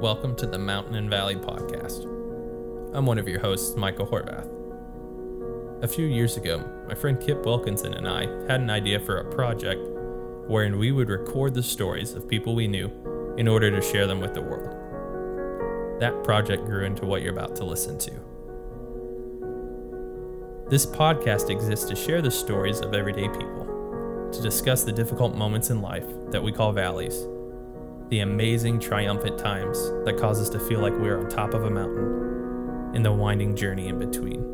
Welcome to the Mountain and Valley Podcast. I'm one of your hosts, Michael Horvath. A few years ago, my friend Kip Wilkinson and I had an idea for a project wherein we would record the stories of people we knew in order to share them with the world. That project grew into what you're about to listen to. This podcast exists to share the stories of everyday people, to discuss the difficult moments in life that we call valleys the amazing, triumphant times that cause us to feel like we're on top of a mountain, and the winding journey in between.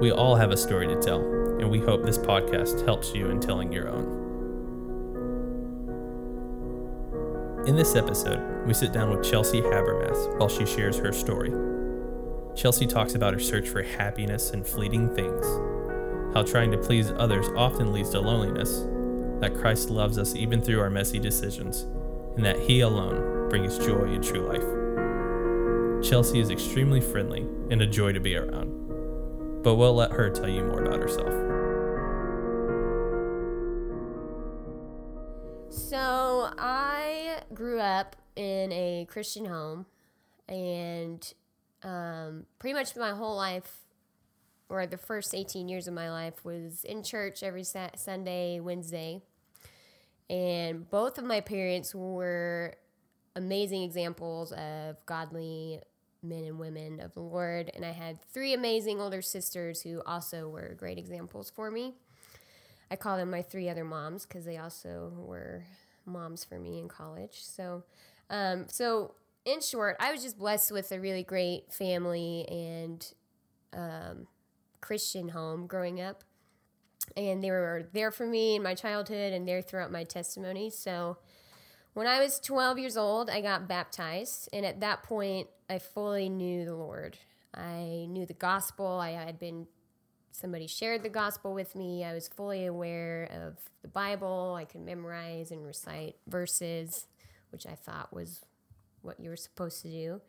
We all have a story to tell, and we hope this podcast helps you in telling your own. In this episode, we sit down with Chelsea Habermas while she shares her story. Chelsea talks about her search for happiness and fleeting things, how trying to please others often leads to loneliness, that Christ loves us even through our messy decisions, and that He alone brings joy in true life. Chelsea is extremely friendly and a joy to be around, but we'll let her tell you more about herself. So, I grew up in a Christian home, and um, pretty much my whole life or the first 18 years of my life was in church every Sunday, Wednesday. And both of my parents were amazing examples of godly men and women of the Lord. And I had three amazing older sisters who also were great examples for me. I call them my three other moms because they also were moms for me in college. So, um, so in short, I was just blessed with a really great family and um, Christian home growing up and they were there for me in my childhood and there throughout my testimony. So when I was 12 years old, I got baptized, and at that point, I fully knew the Lord. I knew the gospel. I had been somebody shared the gospel with me. I was fully aware of the Bible. I could memorize and recite verses, which I thought was what you were supposed to do.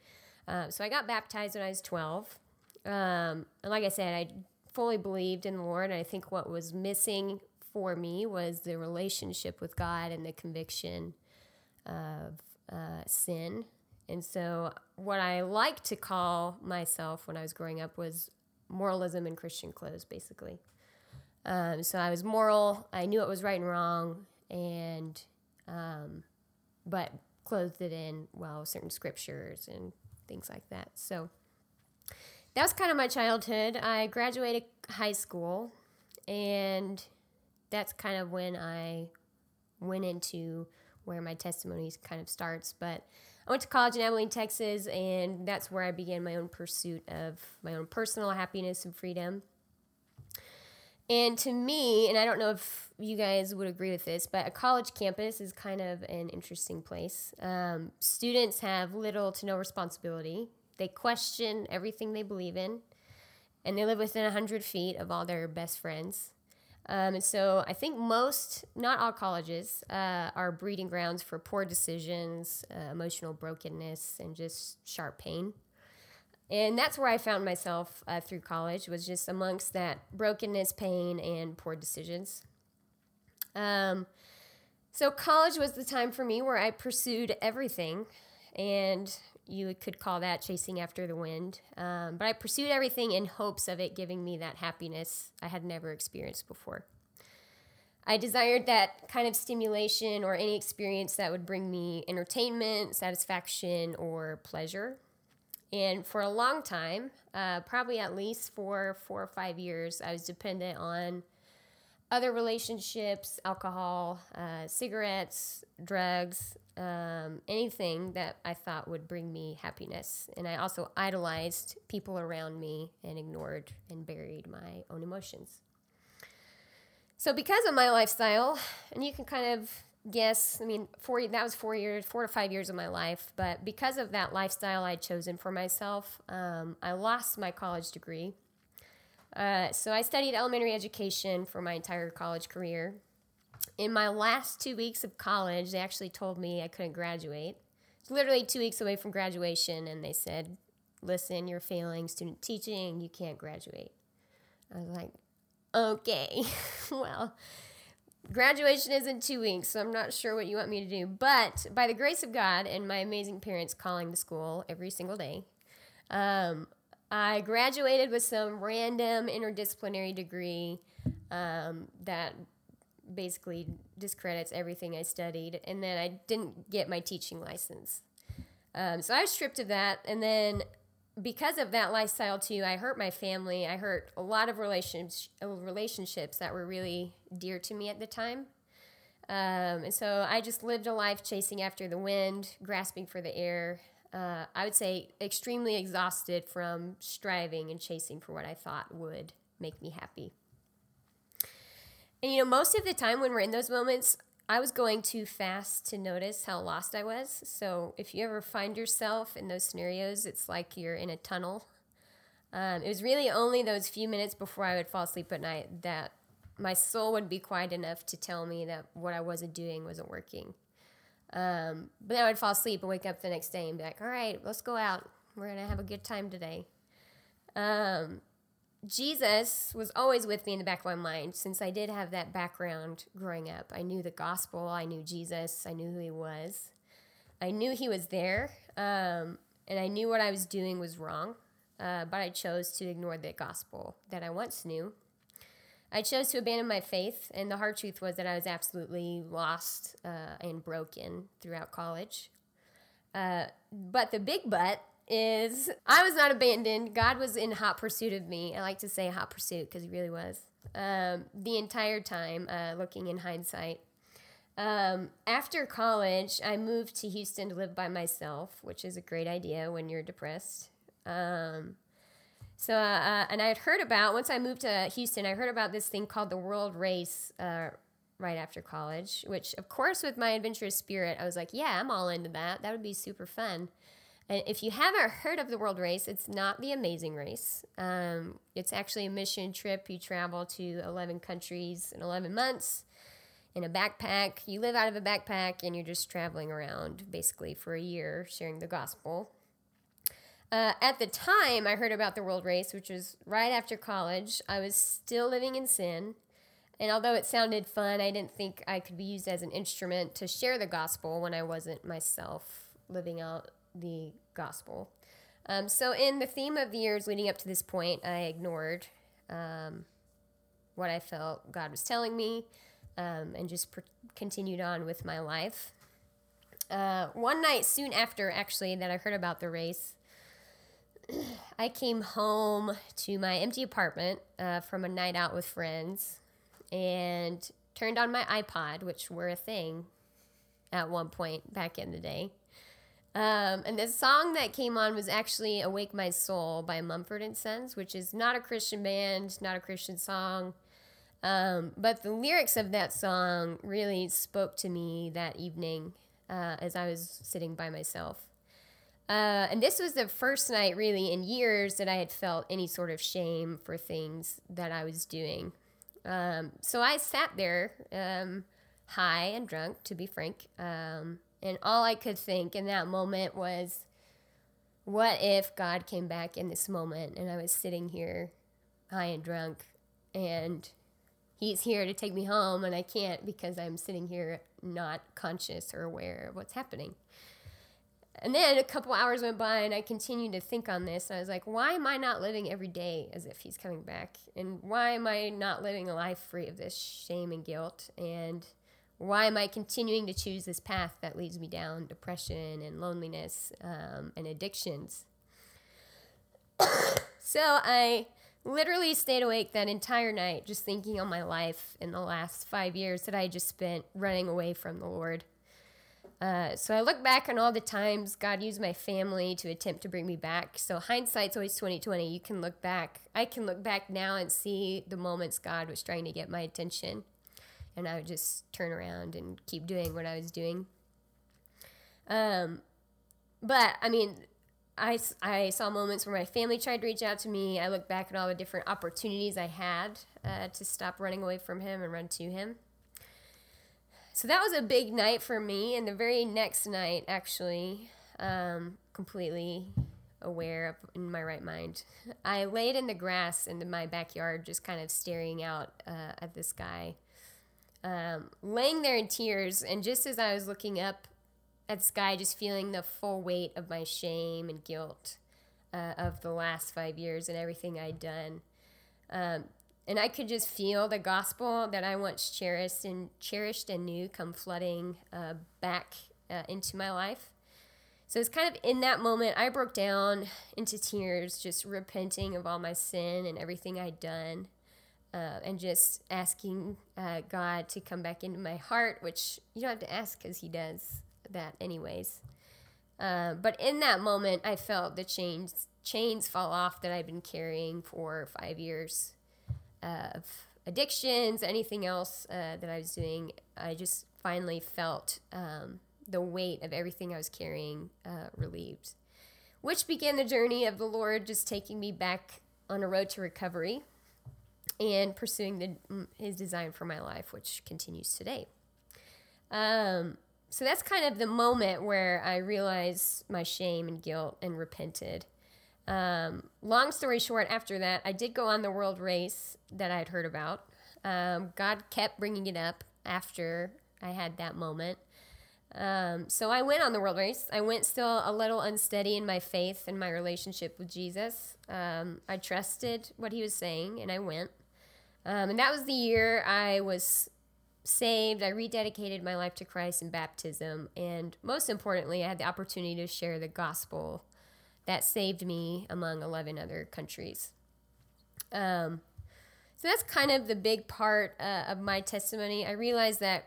Uh, so I got baptized when I was 12. Um, and like I said, I fully believed in the Lord. I think what was missing for me was the relationship with God and the conviction of uh, sin. And so, what I like to call myself when I was growing up was moralism in Christian clothes, basically. Um, so I was moral. I knew it was right and wrong, and um, but clothed it in well certain scriptures and things like that. So that was kind of my childhood. I graduated high school, and that's kind of when I went into where my testimony kind of starts. But I went to college in Abilene, Texas, and that's where I began my own pursuit of my own personal happiness and freedom. And to me, and I don't know if you guys would agree with this, but a college campus is kind of an interesting place. Um, students have little to no responsibility. They question everything they believe in, and they live within 100 feet of all their best friends. Um, and so I think most, not all colleges, uh, are breeding grounds for poor decisions, uh, emotional brokenness, and just sharp pain. And that's where I found myself uh, through college was just amongst that brokenness, pain, and poor decisions. Um, so college was the time for me where I pursued everything, and you could call that chasing after the wind. Um, but I pursued everything in hopes of it giving me that happiness I had never experienced before. I desired that kind of stimulation or any experience that would bring me entertainment, satisfaction, or pleasure. And for a long time, uh, probably at least for four or five years, I was dependent on other relationships, alcohol, uh, cigarettes, drugs, um, anything that I thought would bring me happiness. And I also idolized people around me and ignored and buried my own emotions. So, because of my lifestyle, and you can kind of guess, I mean, four, that was four years, four to five years of my life, but because of that lifestyle I'd chosen for myself, um, I lost my college degree. Uh, so, I studied elementary education for my entire college career in my last two weeks of college, they actually told me I couldn't graduate. It's literally two weeks away from graduation, and they said, Listen, you're failing student teaching, you can't graduate. I was like, Okay, well, graduation is in two weeks, so I'm not sure what you want me to do. But by the grace of God and my amazing parents calling the school every single day, um, I graduated with some random interdisciplinary degree um, that basically discredits everything I studied. And then I didn't get my teaching license. Um, so I was stripped of that. And then because of that lifestyle too, I hurt my family. I hurt a lot of relationships, relationships that were really dear to me at the time. Um, and so I just lived a life chasing after the wind, grasping for the air. Uh, I would say extremely exhausted from striving and chasing for what I thought would make me happy. And you know, most of the time when we're in those moments, I was going too fast to notice how lost I was. So if you ever find yourself in those scenarios, it's like you're in a tunnel. Um, it was really only those few minutes before I would fall asleep at night that my soul would be quiet enough to tell me that what I wasn't doing wasn't working. Um, but then I would fall asleep and wake up the next day and be like, all right, let's go out. We're going to have a good time today. Um, Jesus was always with me in the back of my mind since I did have that background growing up. I knew the gospel, I knew Jesus, I knew who he was. I knew he was there, um, and I knew what I was doing was wrong, uh, but I chose to ignore the gospel that I once knew. I chose to abandon my faith, and the hard truth was that I was absolutely lost uh, and broken throughout college. Uh, but the big but is I was not abandoned. God was in hot pursuit of me. I like to say hot pursuit because he really was. Um, the entire time, uh, looking in hindsight. Um, after college, I moved to Houston to live by myself, which is a great idea when you're depressed. Um, so, uh, uh and I had heard about, once I moved to Houston, I heard about this thing called the World Race uh, right after college, which, of course, with my adventurous spirit, I was like, yeah, I'm all into that. That would be super fun. And if you haven't heard of the World Race, it's not the Amazing Race. Um, it's actually a mission trip. You travel to 11 countries in 11 months in a backpack. You live out of a backpack and you're just traveling around basically for a year sharing the gospel. Uh, at the time I heard about the World Race, which was right after college, I was still living in sin. And although it sounded fun, I didn't think I could be used as an instrument to share the gospel when I wasn't myself living out the gospel. Um, so, in the theme of the years leading up to this point, I ignored um, what I felt God was telling me um, and just pr- continued on with my life. Uh, one night, soon after actually, that I heard about the race, I came home to my empty apartment uh, from a night out with friends and turned on my iPod, which were a thing at one point back in the day. Um, and the song that came on was actually "Awake My Soul" by Mumford and Sons, which is not a Christian band, not a Christian song. Um, but the lyrics of that song really spoke to me that evening uh, as I was sitting by myself. Uh, and this was the first night, really, in years that I had felt any sort of shame for things that I was doing. Um, so I sat there, um, high and drunk, to be frank. Um, and all I could think in that moment was, what if God came back in this moment and I was sitting here high and drunk and he's here to take me home and I can't because I'm sitting here not conscious or aware of what's happening. And then a couple hours went by and I continued to think on this. I was like, why am I not living every day as if he's coming back? And why am I not living a life free of this shame and guilt? And why am I continuing to choose this path that leads me down depression and loneliness um, and addictions? so I literally stayed awake that entire night just thinking on my life in the last five years that I just spent running away from the Lord. Uh, so I look back on all the times God used my family to attempt to bring me back. So hindsight's always 2020. You can look back. I can look back now and see the moments God was trying to get my attention and I would just turn around and keep doing what I was doing. Um, but I mean, I, I saw moments where my family tried to reach out to me. I look back at all the different opportunities I had uh, to stop running away from him and run to him. So that was a big night for me. And the very next night, actually, um, completely aware of in my right mind, I laid in the grass in my backyard, just kind of staring out uh, at the sky um, laying there in tears. And just as I was looking up at the sky, just feeling the full weight of my shame and guilt uh, of the last five years and everything I'd done. Um, and I could just feel the gospel that I once cherished and cherished and knew come flooding uh, back uh, into my life. So it's kind of in that moment I broke down into tears, just repenting of all my sin and everything I'd done, uh, and just asking uh, God to come back into my heart, which you don't have to ask because He does that anyways. Uh, but in that moment, I felt the chains chains fall off that I've been carrying for five years of addictions, anything else uh, that I was doing. I just finally felt um, the weight of everything I was carrying uh, relieved, which began the journey of the Lord just taking me back on a road to recovery and pursuing the, mm, His design for my life, which continues today. Um, so that's kind of the moment where I realized my shame and guilt and repented. Um, long story short, after that, I did go on the world race that I had heard about. Um, God kept bringing it up after I had that moment. Um, so I went on the world race. I went still a little unsteady in my faith and my relationship with Jesus. Um, I trusted what he was saying and I went. Um, and that was the year I was saved. I rededicated my life to Christ in baptism. And most importantly, I had the opportunity to share the gospel that saved me among 11 other countries. Um, so that's kind of the big part uh, of my testimony. I realized that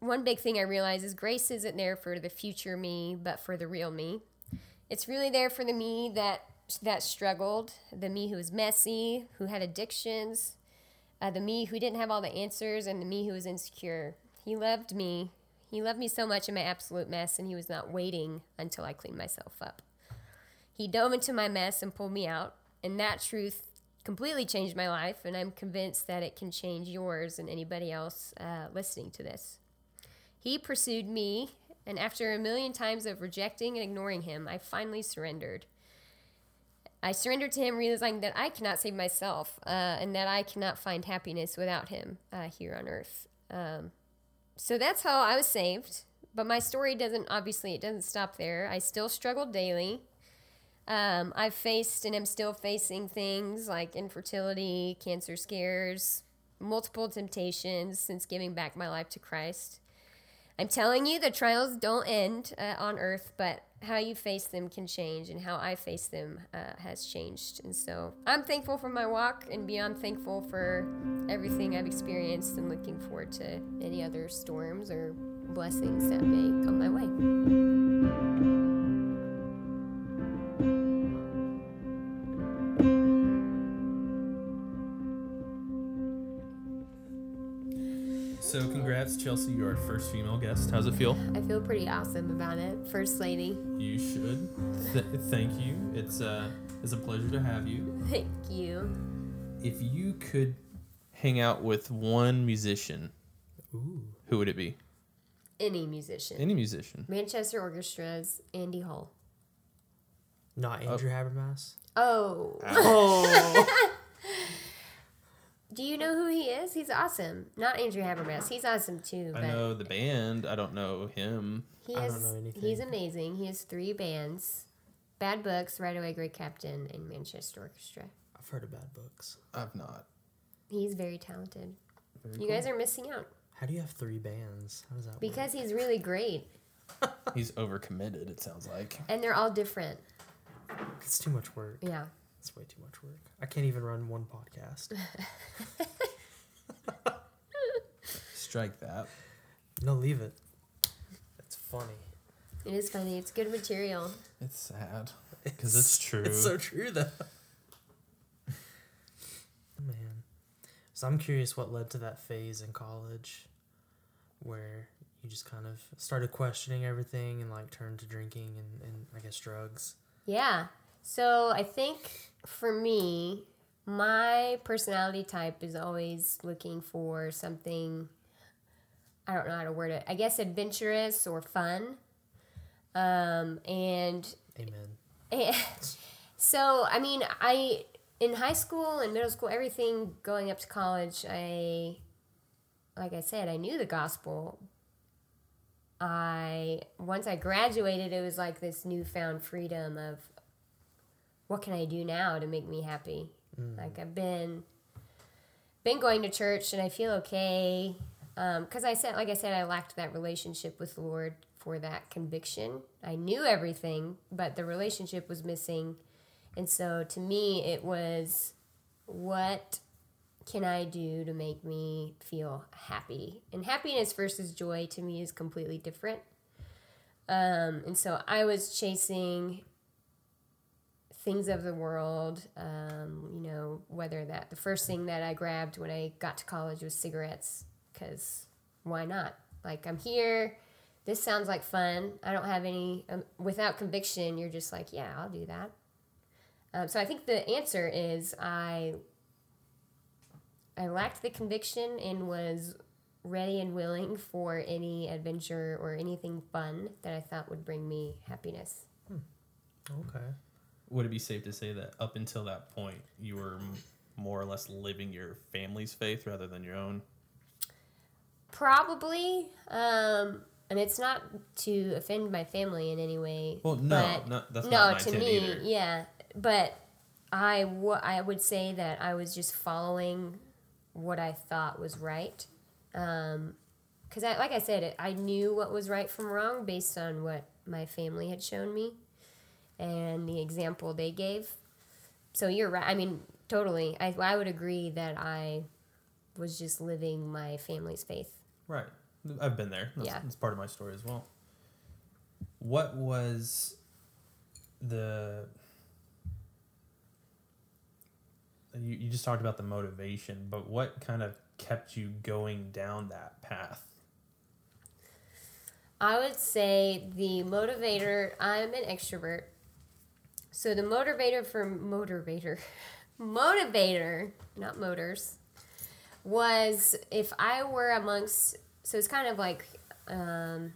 one big thing I realize is grace isn't there for the future me, but for the real me. It's really there for the me that that struggled, the me who was messy, who had addictions, uh, the me who didn't have all the answers, and the me who was insecure. He loved me. He loved me so much in my absolute mess, and he was not waiting until I cleaned myself up. He dove into my mess and pulled me out, and that truth completely changed my life, and I'm convinced that it can change yours and anybody else uh, listening to this. He pursued me, and after a million times of rejecting and ignoring him, I finally surrendered. I surrendered to him, realizing that I cannot save myself uh, and that I cannot find happiness without him uh, here on earth. Um, so that's how I was saved. But my story doesn't, obviously, it doesn't stop there. I still struggle daily. Um, I've faced and am still facing things like infertility, cancer scares, multiple temptations since giving back my life to Christ. I'm telling you, the trials don't end uh, on earth, but how you face them can change, and how I face them uh, has changed. And so I'm thankful for my walk and beyond thankful for everything I've experienced and looking forward to any other storms or blessings that may come my way. So, congrats, Chelsea. You're our first female guest. How's it feel? I feel pretty awesome about it. First lady. You should. Th- thank you. It's uh, it's a pleasure to have you. Thank you. If you could hang out with one musician, Ooh. who would it be? Any musician. Any musician. Manchester Orchestra's Andy Hull. Not Andrew Habermas. Oh. Oh. Do you know who he is? He's awesome. Not Andrew Habermas. He's awesome too. I But know the band. I don't know him. he I has, don't know anything. He's amazing. He has three bands Bad Books, Right Away Great Captain, and Manchester Orchestra. I've heard of bad books. I've not. He's very talented. Very You cool. guys are missing out How do you have three bands? How does that work? because he's really great. He's overcommitted. It sounds like. And they're all different. It's too much work. Yeah. It's way too much work. I can't even run one podcast. Strike that. no, leave it. It's funny. It is funny. It's good material. It's sad because it's true. It's so true though. Man. So I'm curious what led to that phase in college where you just kind of started questioning everything and like turned to drinking and, and I guess drugs. Yeah. So I think for me, my personality type is always looking for something. I don't know how to word it. I guess adventurous or fun. Um, and Amen. and so I mean, I in high school and middle school, everything going up to college, I like I said, I knew the gospel. I once I graduated, it was like this newfound freedom of what can I do now to make me happy. Like I've been been going to church and I feel okay because I said, like I said, I lacked that relationship with the Lord for that conviction. I knew everything, but the relationship was missing, and so to me, it was what can I do to make me feel happy? And happiness versus joy to me is completely different. Um, and so I was chasing things of the world, um, you know, whether that the first thing that I grabbed when I got to college was cigarettes, because why not? Like, I'm here. This sounds like fun. I don't have any, um, without conviction, you're just like, yeah, I'll do that. Um, so I think the answer is I I lacked the conviction and was ready and willing for any adventure or anything fun that I thought would bring me happiness. Okay. Would it be safe to say that up until that point, you were more or less living your family's faith rather than your own? Probably, um, and it's not to offend my family in any way. Well, no, but no, that's no, not my to me, either. yeah. But I I would say that I was just following what I thought was right. um Because, I, like I said, it, I knew what was right from wrong based on what my family had shown me and the example they gave. So you're right. I mean, totally. I, I would agree that I was just living my family's faith. Right. I've been there. That's, Yeah. that's part of my story as well. What was the. You, you just talked about the motivation, but what kind of kept you going down that path? I would say the motivator, I'm an extrovert. So the motivator for motivator, motivator, not motors, was if I were amongst, so it's kind of like, um,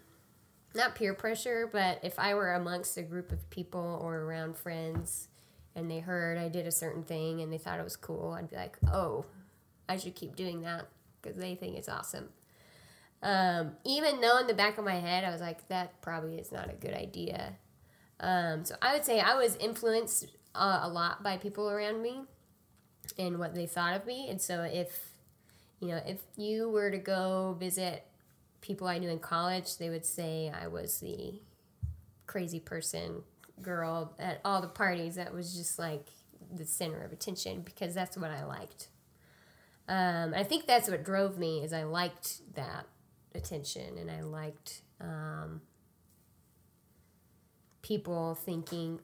not peer pressure, but if I were amongst a group of people or around friends and they heard I did a certain thing and they thought it was cool, I'd be like, oh, I should keep doing that because they think it's awesome. Um, even though in the back of my head I was like, that probably is not a good idea. Um, so I would say I was influenced uh, a lot by people around me and what they thought of me. And so if you know, if you were to go visit people I knew in college, they would say I was the crazy person girl at all the parties that was just like the center of attention because that's what I liked. Um, I think that's what drove me is I liked that attention and I liked um, people thinking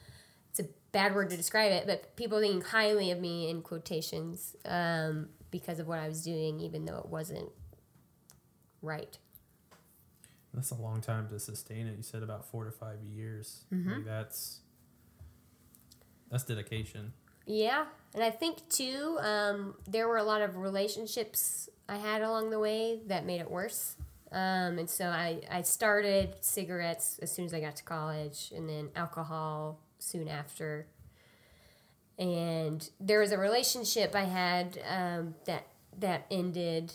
it's a bad word to describe it, but people thinking highly of me in quotations um, because of what I was doing, even though it wasn't right. That's a long time to sustain it. You said about four to five years. Mm-hmm. Like that's that's dedication. Yeah, and I think too, um, there were a lot of relationships I had along the way that made it worse. Um, and so I, I started cigarettes as soon as I got to college, and then alcohol soon after. And there was a relationship I had um, that that ended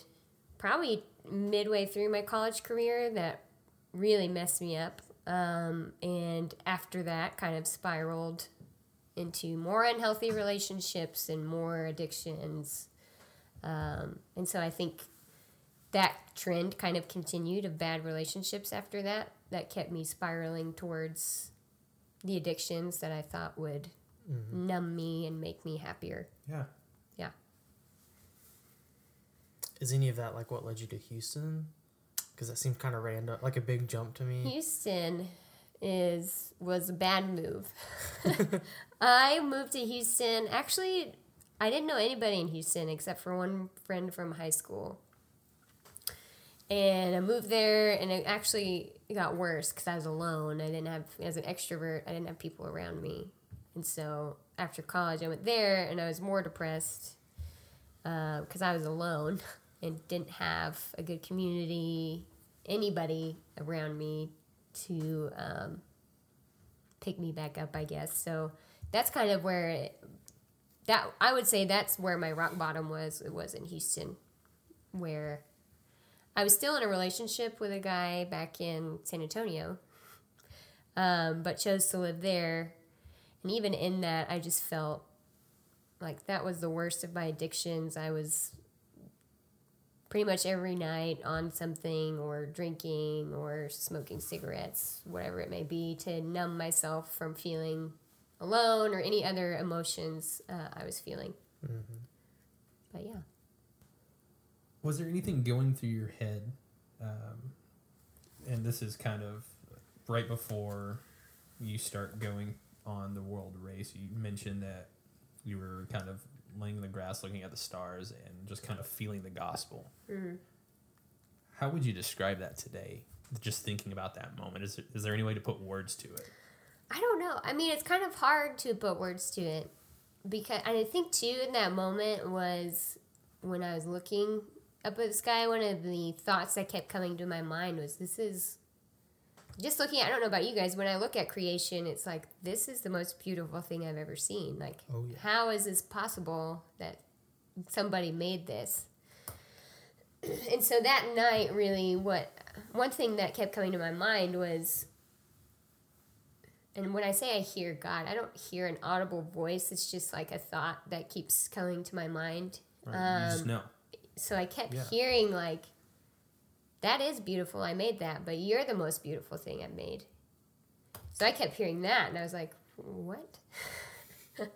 probably midway through my college career that really messed me up. Um, and after that, kind of spiraled into more unhealthy relationships and more addictions. Um, and so I think that trend kind of continued of bad relationships after that. That kept me spiraling towards the addictions that I thought would mm-hmm. numb me and make me happier. Yeah. Yeah. Is any of that like what led you to Houston? Because that seemed kind of random, like a big jump to me. Houston is was a bad move. I moved to Houston. Actually, I didn't know anybody in Houston except for one friend from high school. And I moved there, and it actually got worse because I was alone. I didn't have, as an extrovert, I didn't have people around me. And so after college, I went there, and I was more depressed because I was alone and didn't have a good community, anybody around me to um, pick me back up, I guess. So that's kind of where it, that I would say that's where my rock bottom was. It was in Houston, where I was still in a relationship with a guy back in San Antonio, um, but chose to live there. And even in that, I just felt like that was the worst of my addictions. I was pretty much every night on something or drinking or smoking cigarettes, whatever it may be, to numb myself from feeling alone or any other emotions uh, I was feeling. Mm-hmm. But yeah. Was there anything going through your head? Um, and this is kind of right before you start going on the world race. You mentioned that you were kind of laying in the grass, looking at the stars, and just kind of feeling the gospel. Mm-hmm. How would you describe that today? Just thinking about that moment, is there, is there any way to put words to it? I don't know. I mean, it's kind of hard to put words to it because and I think too in that moment was when I was looking up at the sky. One of the thoughts that kept coming to my mind was, "This is." Just looking, at, I don't know about you guys. When I look at creation, it's like this is the most beautiful thing I've ever seen. Like, Oh, yeah. how is this possible that somebody made this? and so that night, really, what one thing that kept coming to my mind was and when I say I hear God, I don't hear an audible voice. It's just like a thought that keeps coming to my mind. Right? you just Um, know. So I kept Yeah. hearing like, "That is beautiful. I made that, but you're the most beautiful thing I've made." So I kept hearing that, and I was like, "What?"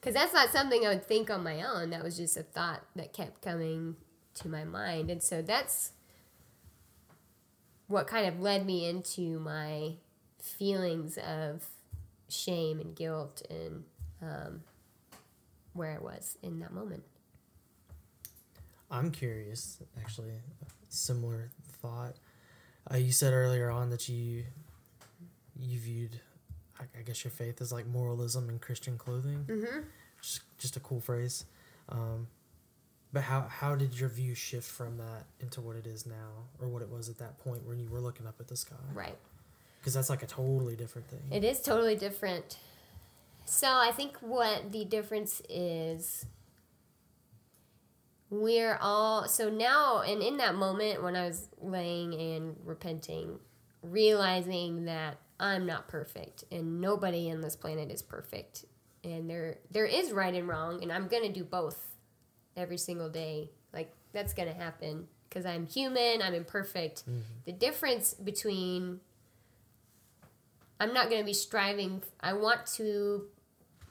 Because that's not something I would think on my own. That was just a thought that kept coming to my mind, and so that's what kind of led me into my feelings of shame and guilt and um, where I was in that moment. I'm curious, actually, similar thought. Uh, you said earlier on that you you viewed, I, I guess, your faith as like moralism in Christian clothing. Mm-hmm. Just, just a cool phrase. Um, but how how did your view shift from that into what it is now, or what it was at that point when you were looking up at the sky? Right. Because that's like a totally different thing. It is totally different. So I think what the difference is we're all so now and in that moment when I was laying and repenting, realizing that I'm not perfect and nobody on this planet is perfect. And there there is right and wrong and I'm going to do both every single day. Like that's going to happen because I'm human, I'm imperfect. Mm-hmm. The difference between I'm not going to be striving. I want to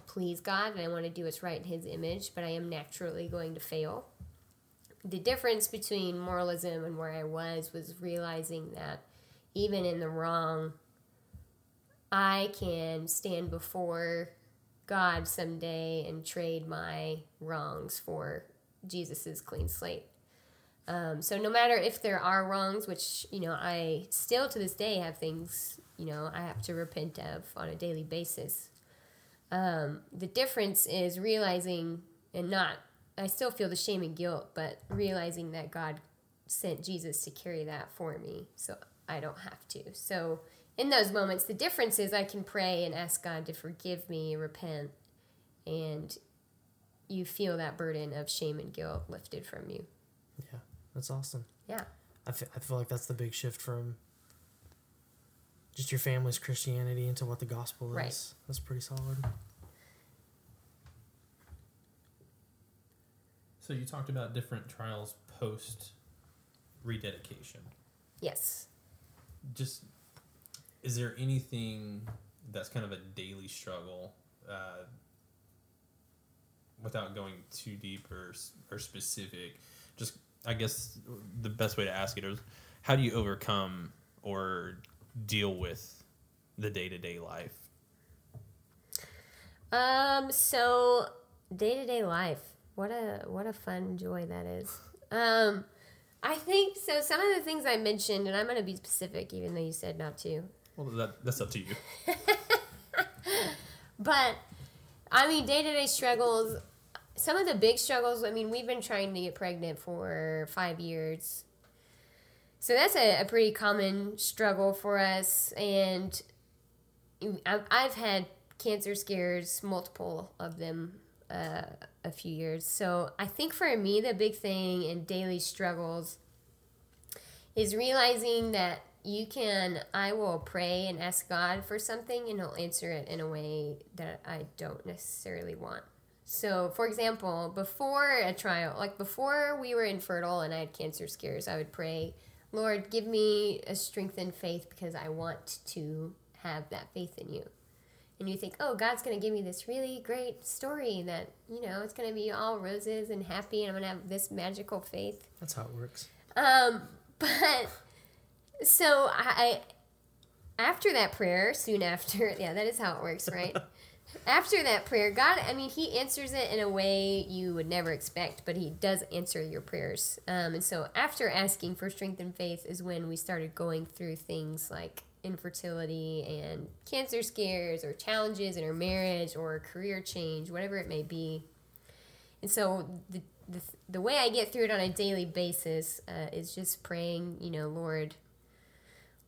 please God and I want to do what's right in His image, but I am naturally going to fail. The difference between moralism and where I was was realizing that even in the wrong, I can stand before God someday and trade my wrongs for Jesus's clean slate. Um, so no matter if there are wrongs, which you know I still to this day have things you know I have to repent of on a daily basis. Um, the difference is realizing and not. I still feel the shame and guilt, but realizing that God sent Jesus to carry that for me, so I don't have to. So in those moments, the difference is I can pray and ask God to forgive me, repent, and you feel that burden of shame and guilt lifted from you. Yeah, that's awesome. Yeah. I fe- I feel like that's the big shift from just your family's Christianity into what the gospel is. Right. That's pretty solid. So you talked about different trials post rededication. Yes. Just is there anything that's kind of a daily struggle, uh, without going too deep or or specific? Just I guess the best way to ask it is, how do you overcome or deal with the day to day life? Um. So day to day life. What a what a fun joy that is. Um, I think so. Some of the things I mentioned, and I'm going to be specific, even though you said not to. Well, that, that's up to you. But I mean, day to day struggles. Some of the big struggles. I mean, we've been trying to get pregnant for five years, so that's a, a pretty common struggle for us. And I've, I've had cancer scares, multiple of them, uh, a few years. So I think for me, the big thing in daily struggles is realizing that you can I will pray and ask God for something and he'll answer it in a way that I don't necessarily want. So, for example, before a trial, like before we were infertile and I had cancer scares, I would pray, Lord, give me a strengthened faith because I want to have that faith in you. And you think, oh, God's going to give me this really great story that, you know, it's going to be all roses and happy and I'm going to have this magical faith. That's how it works. Um, but so I, after that prayer, soon after, yeah, that is how it works, right? after that prayer, God, I mean, He answers it in a way you would never expect, but He does answer your prayers. Um, and so after asking for strength and faith is when we started going through things like infertility and cancer scares or challenges in our marriage or career change, whatever it may be. And so the, the, the way I get through it on a daily basis uh, is just praying, you know, Lord,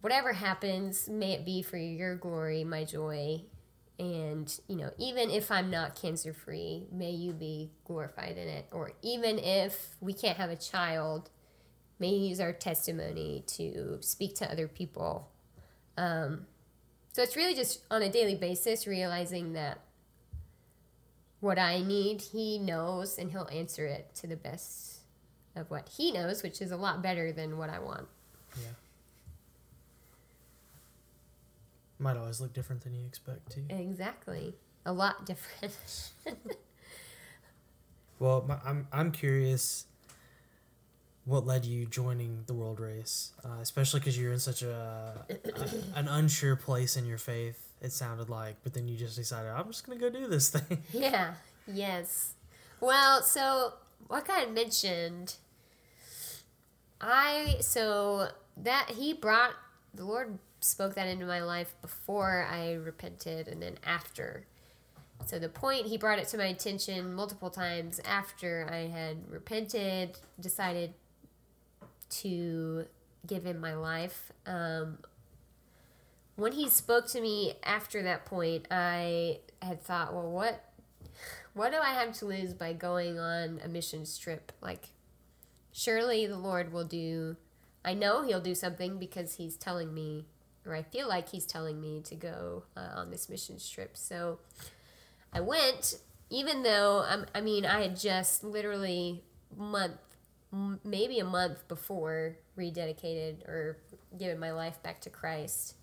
whatever happens, may it be for your glory, my joy. And, you know, even if I'm not cancer free, may you be glorified in it. Or even if we can't have a child, may you use our testimony to speak to other people. Um, so it's really just on a daily basis realizing that what I need, he knows, and he'll answer it to the best of what he knows, which is a lot better than what I want. Yeah. Might always look different than you expect too. Exactly. A lot different. Well, my, I'm I'm curious. What led you joining the world race, uh, especially because you're in such a, a an unsure place in your faith. It sounded like, but then you just decided I'm just gonna go do this thing. yeah. Yes. Well, so like I mentioned, I so that he brought the Lord spoke that into my life before I repented and then after. So the point he brought it to my attention multiple times after I had repented, decided to give him my life. Um, when he spoke to me after that point, I had thought, well, what, what do I have to lose by going on a mission trip? Like, surely the Lord will do. I know He'll do something because He's telling me, or I feel like He's telling me to go uh, on this mission trip. So I went, even though um, I mean I had just literally month, maybe a month before rededicated or given my life back to Christ.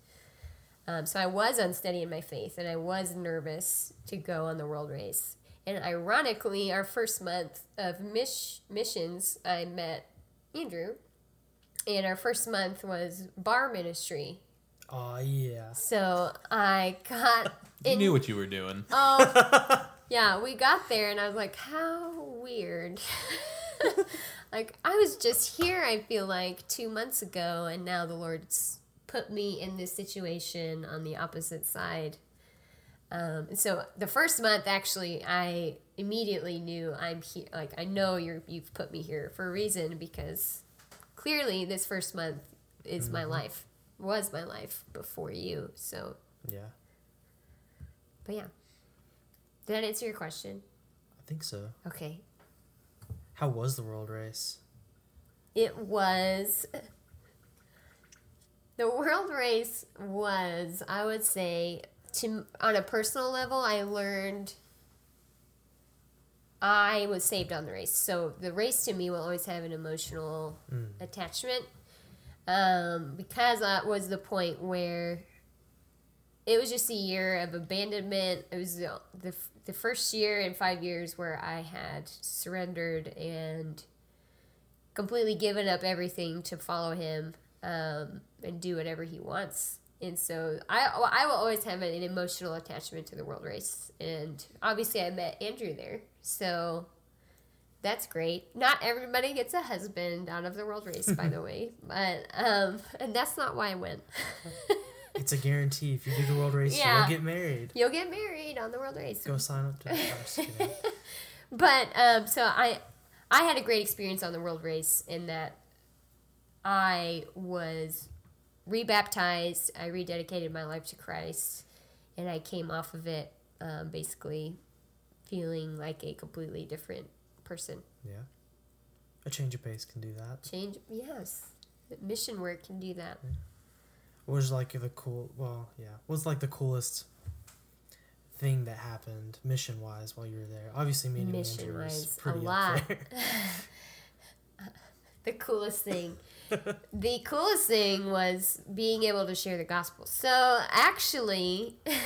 Um, so I was unsteady in my faith and I was nervous to go on the world race. And ironically, our first month of mish- missions, I met Andrew. And our first month was bar ministry. Oh yeah. So I got. You in- knew what you were doing. Oh, yeah, we got there and I was like, how weird. like, I was just here, I feel like, two months ago, and now the Lord's put me in this situation on the opposite side. Um, and so the first month, actually, I immediately knew I'm here. Like, I know you're, you've put me here for a reason because clearly this first month is my life, was my life before you. So, Yeah. but yeah. Did that answer your question? I think so. Okay. How was the world race? It was. The world race was, I would say, to on a personal level, I learned. I was saved on the race, so the race to me will always have an emotional Mm. attachment, um, because that was the point where it was just a year of abandonment. It was the, the, the first year in five years where I had surrendered and completely given up everything to follow him um, and do whatever he wants. And so I, I will always have an emotional attachment to the world race. And obviously, I met Andrew there. So that's great. Not everybody gets a husband out of the world race, by the way. But, um, and that's not why I went. It's a guarantee. If you do the world race, Yeah. you'll get married. You'll get married on the world race. Go sign up to. Kidding. But um, so I I had a great experience on the world race in that I was rebaptized. I rededicated my life to Christ, and I came off of it um, basically feeling like a completely different person. Yeah. A change of pace can do that. Change, yes, mission work can do that. What was like the cool? Well, yeah. was like the coolest thing that happened mission wise while you were there? Obviously, meeting Mission Andrew was wise, a lot. The coolest thing. the coolest thing was being able to share the gospel. So actually,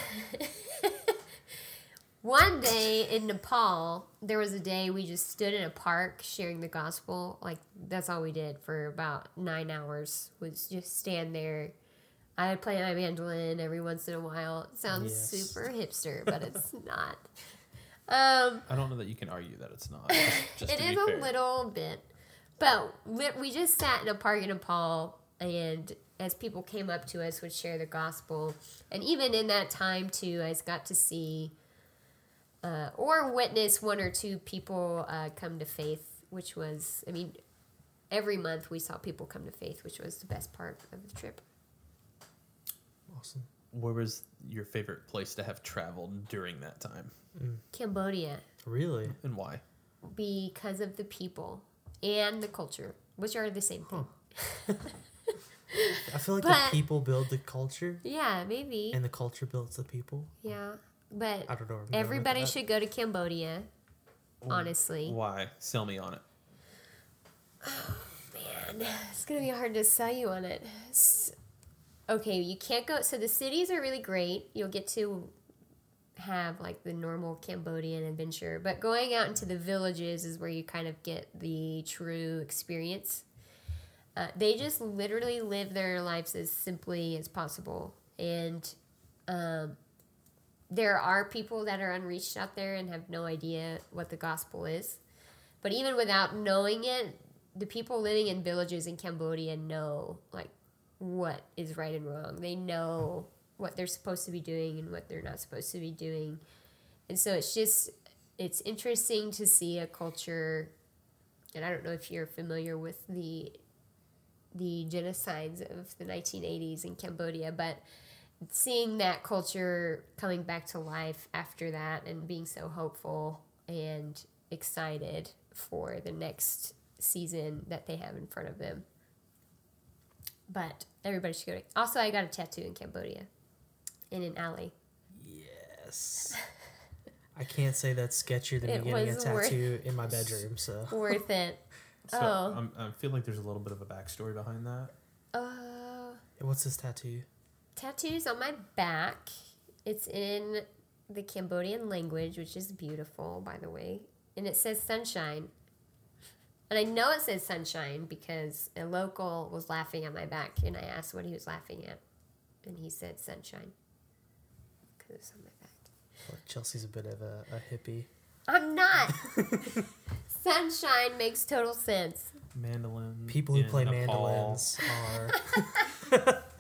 one day in Nepal, there was a day we just stood in a park sharing the gospel. Like that's all we did for about nine hours was just stand there. I play my mandolin every once in a while. It sounds Yes. super hipster, but it's not. Um, I don't know that you can argue that it's not. Just, just it is a fair. little bit, but we, we just sat in a park in Nepal, and as people came up to us, would share the gospel, and even in that time too, I got to see uh, or witness one or two people uh, come to faith, which was, I mean, every month we saw people come to faith, which was the best part of the trip. Awesome. Where was your favorite place to have traveled during that time, mm. Cambodia, Really? and why? because of the people and the culture, which are the same thing. I feel like But- the people build the culture, Yeah, maybe. and the culture builds the people. Yeah, but I don't know. I'm going with everybody that. should go to Cambodia. Honestly, Why? Sell me on it. Oh man, it's gonna be hard to sell you on it. S- Okay, you can't go. So the cities are really great. You'll get to have like the normal Cambodian adventure, but going out into the villages is where you kind of get the true experience. Uh, they just literally live their lives as simply as possible, and um, there are people that are unreached out there and have no idea what the gospel is. But even without knowing it, the people living in villages in Cambodia know like what is right and wrong. They know what they're supposed to be doing and what they're not supposed to be doing. And so it's just it's interesting to see a culture and I don't know if you're familiar with the the genocides of the 1980s in Cambodia, but seeing that culture coming back to life after that and being so hopeful and excited for the next season that they have in front of them. But everybody should go. To, also, I got a tattoo in Cambodia, in an alley. Yes. I can't say that's sketchier than It me getting a was worth- tattoo in my bedroom. So Worth it. So Oh. I'm, I feel like there's a little bit of a backstory behind that. Uh, what's this tattoo? tattoos on my back. It's in the Cambodian language, which is beautiful, by the way. And it says sunshine. And I know it says sunshine because a local was laughing at my back, and I asked what he was laughing at. And he said sunshine. Because it's on my back. Well, Chelsea's a bit of a, a hippie. I'm not! sunshine makes total sense. Mandolin. People who play Nepal. mandolins are.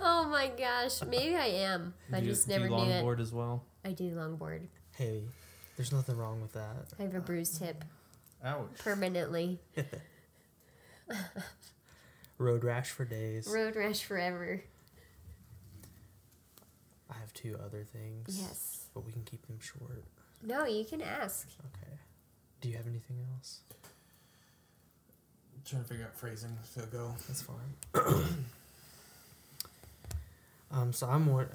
Oh my gosh, maybe I am. I Do you- just do you never knew it. longboard as well. I do longboard. hey, there's nothing wrong with that. I have a uh, bruised hip Ouch. permanently. Road rash for days. Road rash forever. I have two other things. Yes. But we can keep them short. No, you can ask. Okay. Do you have anything else? trying to figure out phrasing. So go. That's fine. um, so I'm more.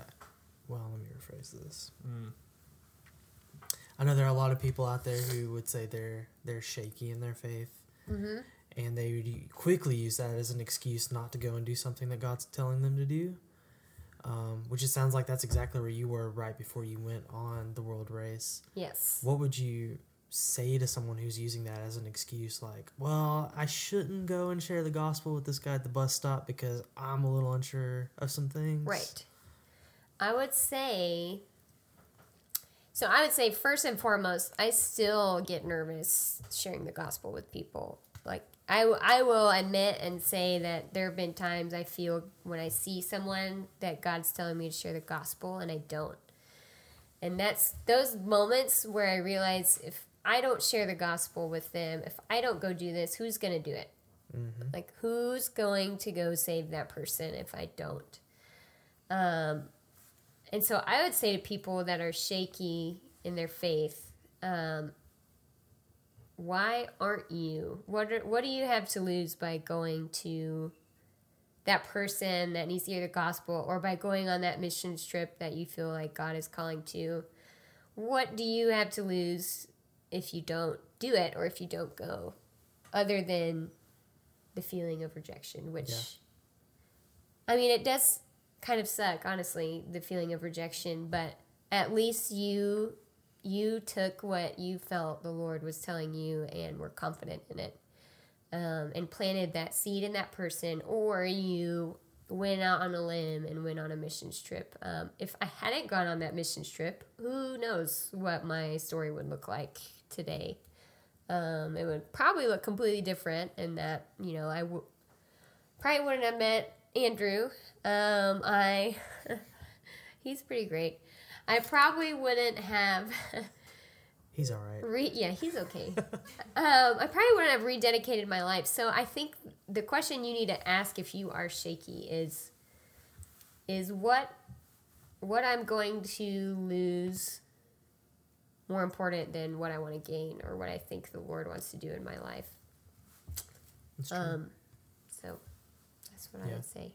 Well, let me rephrase this. Mm. I know there are a lot of people out there who would say they're they're shaky in their faith, Mm-hmm. and they would quickly use that as an excuse not to go and do something that God's telling them to do. Um, which it sounds like that's exactly where you were right before you went on the world race. Yes. What would you say to someone who's using that as an excuse? Like, well, I shouldn't go and share the gospel with this guy at the bus stop because I'm a little unsure of some things. Right. I would say. So I would say first and foremost, I still get nervous sharing the gospel with people. Like I, I will admit and say that there have been times I feel when I see someone that God's telling me to share the gospel and I don't. And that's those moments where I realize if I don't share the gospel with them, if I don't go do this, who's going to do it? Like who's going to go save that person if I don't? Um, and so I would say to people that are shaky in their faith, um, why aren't you? What are, what do you have to lose by going to that person that needs to hear the gospel or by going on that mission trip that you feel like God is calling to? What do you have to lose if you don't do it or if you don't go other than the feeling of rejection, which Yeah. I mean, it does kind of suck, honestly, the feeling of rejection, but at least you you took what you felt the Lord was telling you and were confident in it. Um, and planted that seed in that person, or you went out on a limb and went on a missions trip. Um, if I hadn't gone on that missions trip, who knows what my story would look like today? Um, it would probably look completely different in that, you know, I w- probably wouldn't have met Andrew. Um, I, he's pretty great. I probably wouldn't have, He's all right. re- yeah, he's okay. um, I probably wouldn't have rededicated my life. So I think the question you need to ask if you are shaky is, is what, what I'm going to lose more important than what I want to gain or what I think the Lord wants to do in my life. That's true. Um, what I Yeah. would say.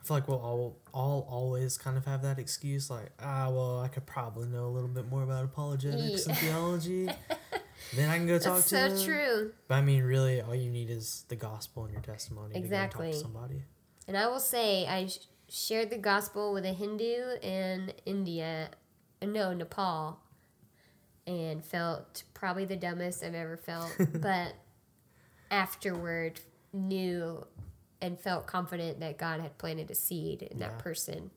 I feel like we'll all all always kind of have that excuse, like, ah, well, I could probably know a little bit more about apologetics and theology. then I can go talk That's to so them. true. But I mean, really, all you need is the gospel and your testimony Exactly. to go talk to somebody. And I will say, I sh- shared the gospel with a Hindu in India, uh, no, Nepal, and felt probably the dumbest I've ever felt. but afterward, knew and felt confident that God had planted a seed in that person.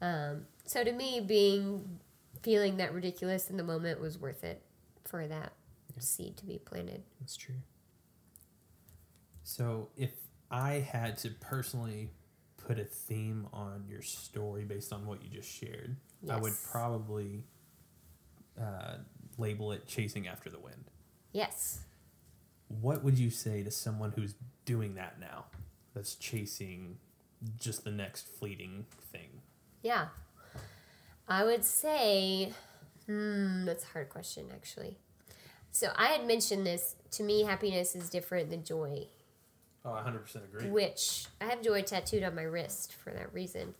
Um, so to me, being feeling that ridiculous in the moment was worth it for that seed to be planted. That's true. So, if I had to personally put a theme on your story based on what you just shared, I would probably uh, label it chasing after the wind. Yes. What would you say to someone who's doing that now? That's chasing just the next fleeting thing. Yeah. I would say, hmm, that's a hard question, actually. So I had mentioned this. To me, happiness is different than joy, Oh, I 100% agree. which I have joy tattooed on my wrist for that reason.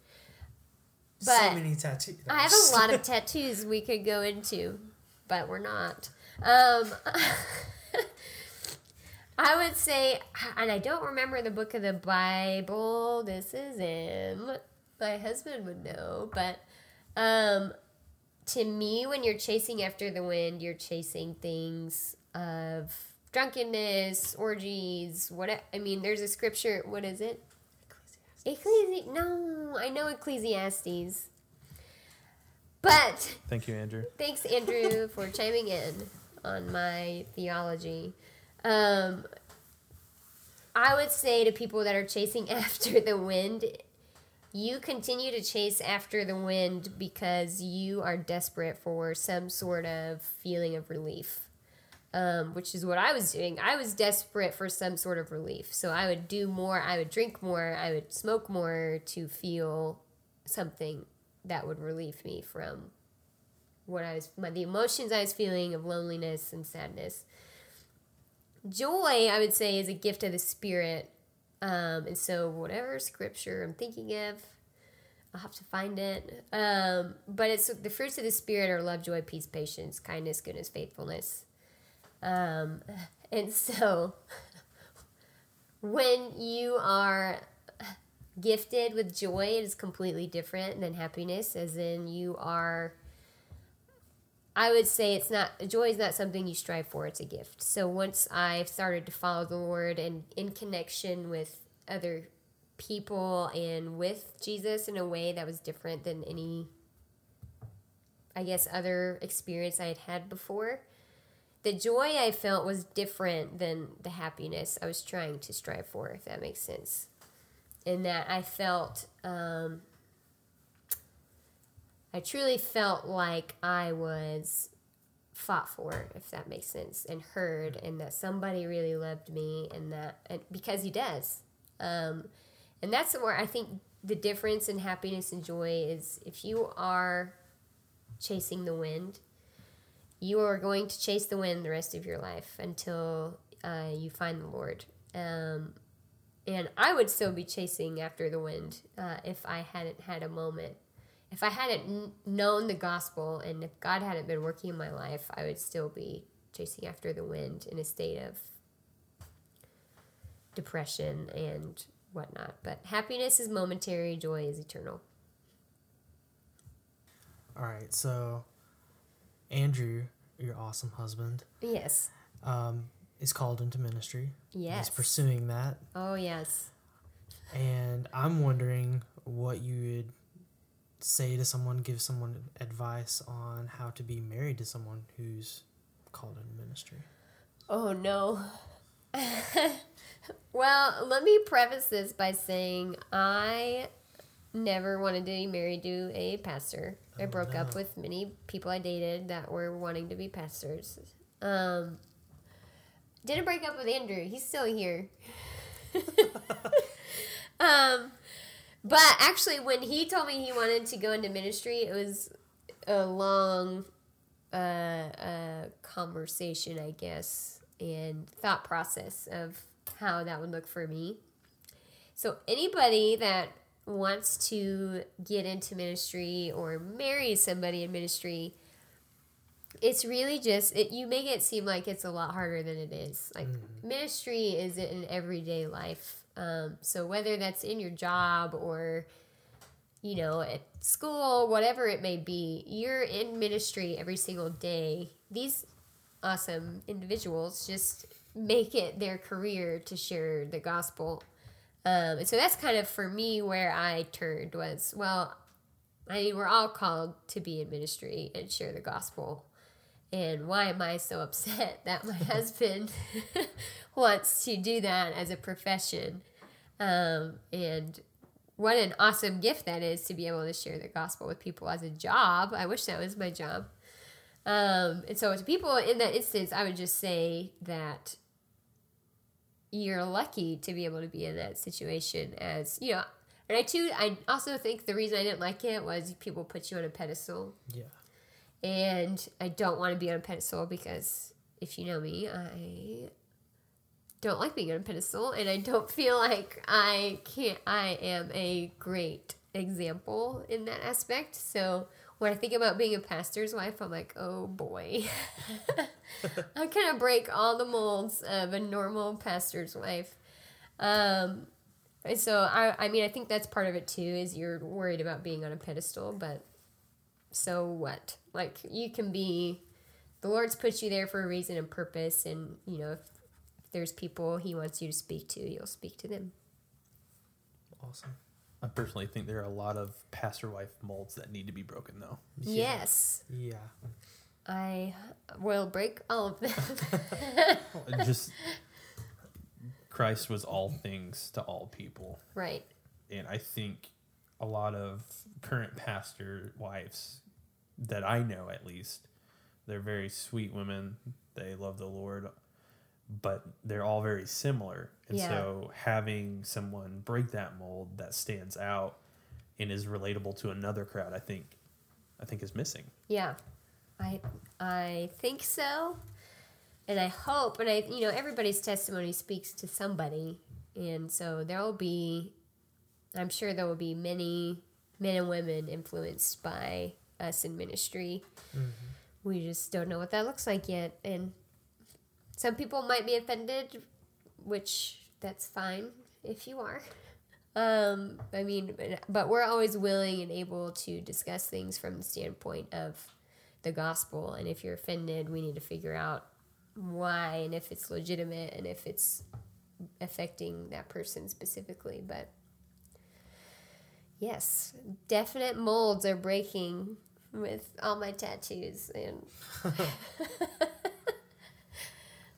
so many tattoos. I have a lot of tattoos we could go into, but we're not. Um, I would say, and I don't remember the book of the Bible this is in. My husband would know, but um, to me, when you're chasing after the wind, you're chasing things of drunkenness, orgies, what I mean. There's a scripture. What is it? Ecclesi- no, I know Ecclesiastes. But Thank you, Andrew. thanks, Andrew, for chiming in on my theology. Um, I would say to people that are chasing after the wind, you continue to chase after the wind because you are desperate for some sort of feeling of relief. Um, which is what I was doing. I was desperate for some sort of relief. So I would do more, I would drink more, I would smoke more to feel something that would relieve me from what I was, my, the emotions I was feeling of loneliness and sadness. Joy, I would say, is a gift of the Spirit. Um, and so, whatever scripture I'm thinking of, I'll have to find it. Um, but it's the fruits of the Spirit are love, joy, peace, patience, kindness, goodness, faithfulness. Um, and so, when you are gifted with joy, it is completely different than happiness, as in you are. I would say it's not joy is not something you strive for, it's a gift. So once I started to follow the Lord and in connection with other people and with Jesus in a way that was different than any I guess other experience I had had before, the joy I felt was different than the happiness I was trying to strive for, if that makes sense. In that I felt um, I truly felt like I was fought for, if that makes sense, and heard, and that somebody really loved me, and that and because he does, um, and that's where I think the difference in happiness and joy is if you are chasing the wind, you are going to chase the wind the rest of your life until uh, you find the Lord. Um, and I would still be chasing after the wind uh, if I hadn't had a moment. If I hadn't known the gospel and if God hadn't been working in my life, I would still be chasing after the wind in a state of depression and whatnot. But happiness is momentary, joy is eternal. All right, so Andrew, your awesome husband, Yes. um, is called into ministry. Yes. He's pursuing that. Oh, yes. And I'm wondering what you would say to someone, give someone advice on how to be married to someone who's called into ministry. Oh no. well, let me preface this by saying I never wanted to be married to a pastor. I Oh, broke up with many people I dated that were wanting to be pastors. Um, didn't break up with Andrew. He's still here. um, but actually, when he told me he wanted to go into ministry, it was a long uh, uh, conversation, I guess, and thought process of how that would look for me. So, anybody that wants to get into ministry or marry somebody in ministry, it's really just it, you make it seem like it's a lot harder than it is. Like ministry is in everyday life. Um, so whether that's in your job or you know, at school, whatever it may be, you're in ministry every single day. These awesome individuals just make it their career to share the gospel. Um, and so that's kind of for me where I turned was, well, I mean, we're all called to be in ministry and share the gospel. And why am I so upset that my husband wants to do that as a profession? Um, and what an awesome gift that is to be able to share the gospel with people as a job. I wish that was my job. Um, and so to people in that instance, I would just say that you're lucky to be able to be in that situation as, you know, and I too, I also think the reason I didn't like it was people put you on a pedestal. Yeah. And I don't want to be on a pedestal because if you know me, I don't like being on a pedestal and I don't feel like I can't I am a great example in that aspect. So when I think about being a pastor's wife, I'm like, oh boy. I kind of break all the molds of a normal pastor's wife. Um, so I, I mean, I think that's part of it too. Is you're worried about being on a pedestal, but so what? Like you can be, the Lord's put you there for a reason and purpose, and you know if, if there's people He wants you to speak to, you'll speak to them. Awesome. I personally think there are a lot of pastor wife molds that need to be broken, though. Yeah. Yes, Yeah. I will break all of them. Just Christ was all things to all people. right. And I think a lot of current pastor wives that I know, at least, they're very sweet women. They love the Lord, but they're all very similar. And Yeah. so having someone break that mold that stands out and is relatable to another crowd, I think, I think is missing. Yeah, I I think so, and I hope, and I you know everybody's testimony speaks to somebody, and so there will be, I'm sure there will be many men and women influenced by us in ministry. We just don't know what that looks like yet, and some people might be offended, which that's fine if you are. Um, I mean, but we're always willing and able to discuss things from the standpoint of the gospel. And if you're offended, we need to figure out why and if it's legitimate and if it's affecting that person specifically. But yes, definite molds are breaking with all my tattoos and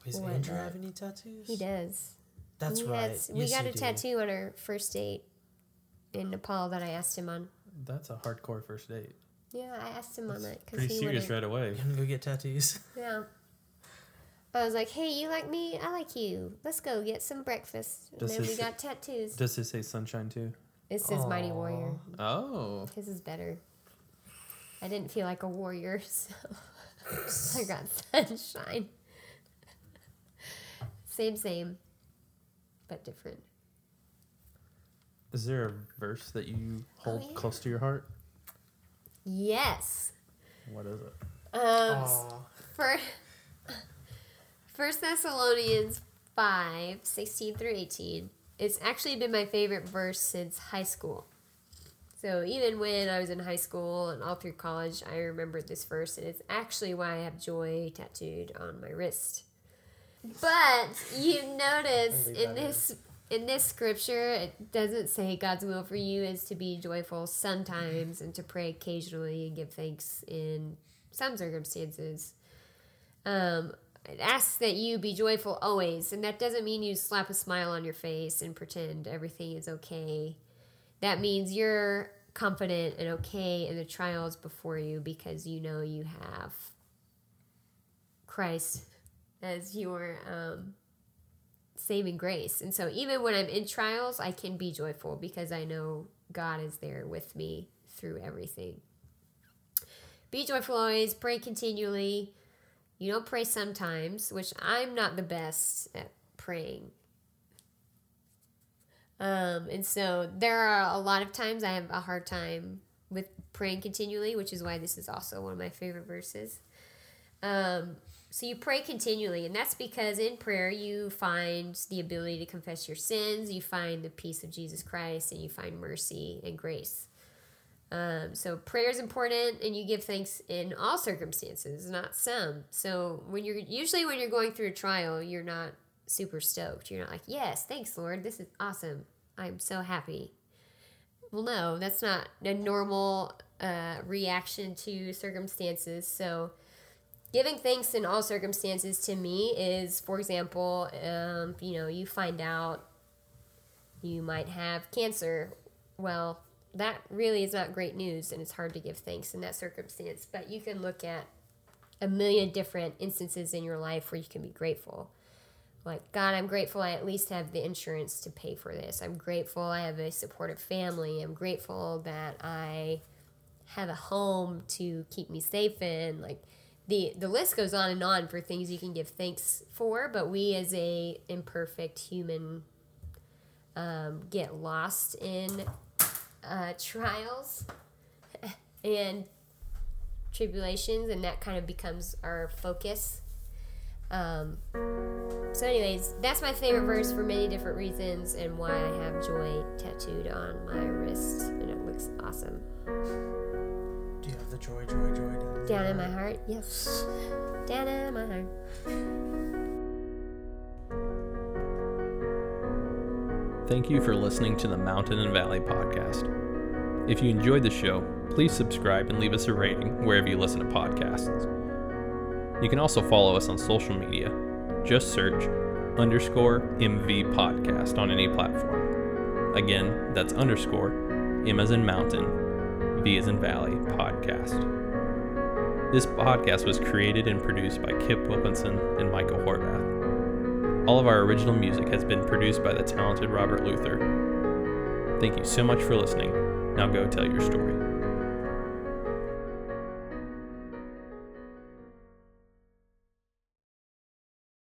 Does Andrew not? have any tattoos? he does. That's we right. Had, we got a do. tattoo on our first date in Nepal that I asked him on. That's a hardcore first date. Yeah, I asked him on that because he serious wouldn't. right away. You gonna go get tattoos? Yeah. I was like, "Hey, you like me? I like you. Let's go get some breakfast." And Does then we got tattoos. Does this say sunshine too? It says Mighty Warrior. Oh, His is better. I didn't feel like a warrior, so I got sunshine. same, same, but different. Is there a verse that you hold Oh, yeah. close to your heart? Yes. What is it? Um, Aw. for First Thessalonians 5, 16 through 18. It's actually been my favorite verse since high school. So even when I was in high school and all through college, I remembered this verse, and it's actually why I have joy tattooed on my wrist. But you notice in this in this scripture, it doesn't say God's will for you is to be joyful sometimes and to pray occasionally and give thanks in some circumstances. Um, it asks that you be joyful always, and that doesn't mean you slap a smile on your face and pretend everything is okay. That means you're confident and okay in the trials before you because you know you have Christ as your um, saving grace. And so even when I'm in trials, I can be joyful because I know God is there with me through everything. Be joyful always, pray continually. You don't pray sometimes, which I'm not the best at praying. Um, and so there are a lot of times I have a hard time with praying continually, which is why this is also one of my favorite verses. Um, so you pray continually, and that's because in prayer you find the ability to confess your sins, you find the peace of Jesus Christ, and you find mercy and grace. Um, so prayer is important, and you give thanks in all circumstances, not some. So when you're usually when you're going through a trial, you're not super stoked. You're not like, "Yes, thanks, Lord, this is awesome. I'm so happy." Well, no, that's not a normal uh, reaction to circumstances. So giving thanks in all circumstances to me is, for example, um, you know, you find out you might have cancer. Well, that really is not great news, and it's hard to give thanks in that circumstance. But you can look at a million different instances in your life where you can be grateful. Like, God, I'm grateful I at least have the insurance to pay for this. I'm grateful I have a supportive family. I'm grateful that I have a home to keep me safe in. Like, the, the list goes on and on for things you can give thanks for, but we as a imperfect human um, get lost in uh, trials and tribulations, and that kind of becomes our focus. Um, so, anyways, that's my favorite verse for many different reasons, and why I have joy tattooed on my wrist, and it looks awesome. Do you have the joy, joy, joy down, Down in my heart, yes. Down in my heart. Thank you for listening to the Mountain and Valley podcast. If you enjoyed the show, please subscribe and leave us a rating wherever you listen to podcasts. You can also follow us on social media. Just search underscore MV podcast on any platform. Again, that's underscore M as in mountain, V as in valley podcast. This podcast was created and produced by Kip Wilkinson and Michael Horvath. All of our original music has been produced by the talented Robert Luther. Thank you so much for listening. Now go tell your story.